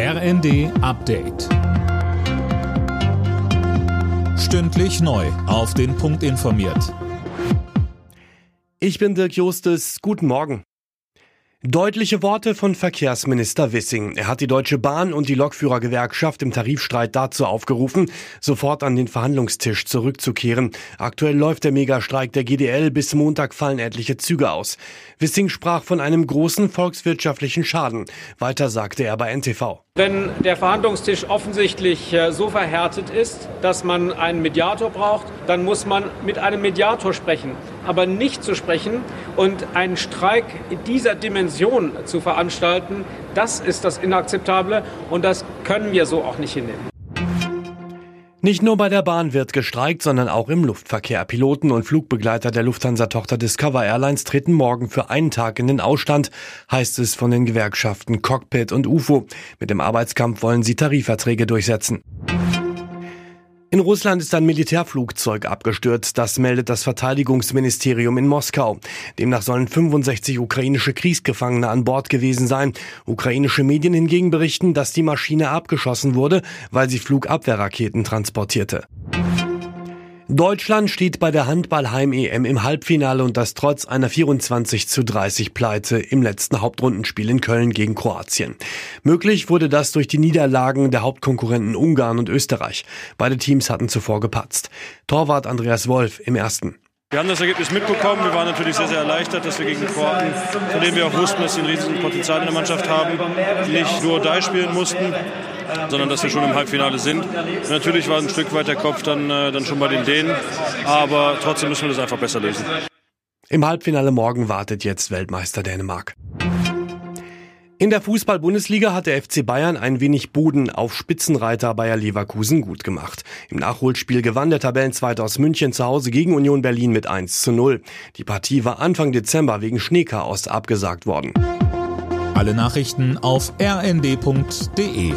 RND Update. Stündlich neu. Auf den Punkt informiert. Ich bin Dirk Justes. Guten Morgen. Deutliche Worte von Verkehrsminister Wissing. Er hat die Deutsche Bahn und die Lokführergewerkschaft im Tarifstreit dazu aufgerufen, sofort an den Verhandlungstisch zurückzukehren. Aktuell läuft der Megastreik der GDL. Bis Montag fallen etliche Züge aus. Wissing sprach von einem großen volkswirtschaftlichen Schaden. Weiter sagte er bei NTV. Wenn der Verhandlungstisch offensichtlich äh, so verhärtet ist, dass man einen Mediator braucht, dann muss man mit einem Mediator sprechen. Aber nicht zu sprechen und einen Streik dieser Dimension zu veranstalten, das ist das Inakzeptable und das können wir so auch nicht hinnehmen. Nicht nur bei der Bahn wird gestreikt, sondern auch im Luftverkehr. Piloten und Flugbegleiter der Lufthansa-Tochter Discover Airlines treten morgen für einen Tag in den Ausstand, heißt es von den Gewerkschaften Cockpit und UFO. Mit dem Arbeitskampf wollen sie Tarifverträge durchsetzen. In Russland ist ein Militärflugzeug abgestürzt, das meldet das Verteidigungsministerium in Moskau. Demnach sollen 65 ukrainische Kriegsgefangene an Bord gewesen sein. Ukrainische Medien hingegen berichten, dass die Maschine abgeschossen wurde, weil sie Flugabwehrraketen transportierte. Deutschland steht bei der Handball-Heim-EM im Halbfinale und das trotz einer 24 zu 30 Pleite im letzten Hauptrundenspiel in Köln gegen Kroatien. Möglich wurde das durch die Niederlagen der Hauptkonkurrenten Ungarn und Österreich. Beide Teams hatten zuvor gepatzt. Torwart Andreas Wolf im ersten. Wir haben das Ergebnis mitbekommen. Wir waren natürlich sehr, sehr erleichtert, dass wir gegen Kroaten, von denen wir auch wussten, dass sie ein riesiges Potenzial in der Mannschaft haben, nicht nur da spielen mussten, sondern dass wir schon im Halbfinale sind. Und natürlich war ein Stück weit der Kopf dann, äh, dann schon bei den Dänen, aber trotzdem müssen wir das einfach besser lösen. Im Halbfinale morgen wartet jetzt Weltmeister Dänemark. In der Fußball-Bundesliga hat der FC Bayern ein wenig Boden auf Spitzenreiter Bayer Leverkusen gut gemacht. Im Nachholspiel gewann der Tabellenzweite aus München zu Hause gegen Union Berlin mit 1 zu 0. Die Partie war Anfang Dezember wegen Schneechaos abgesagt worden. Alle Nachrichten auf rnd.de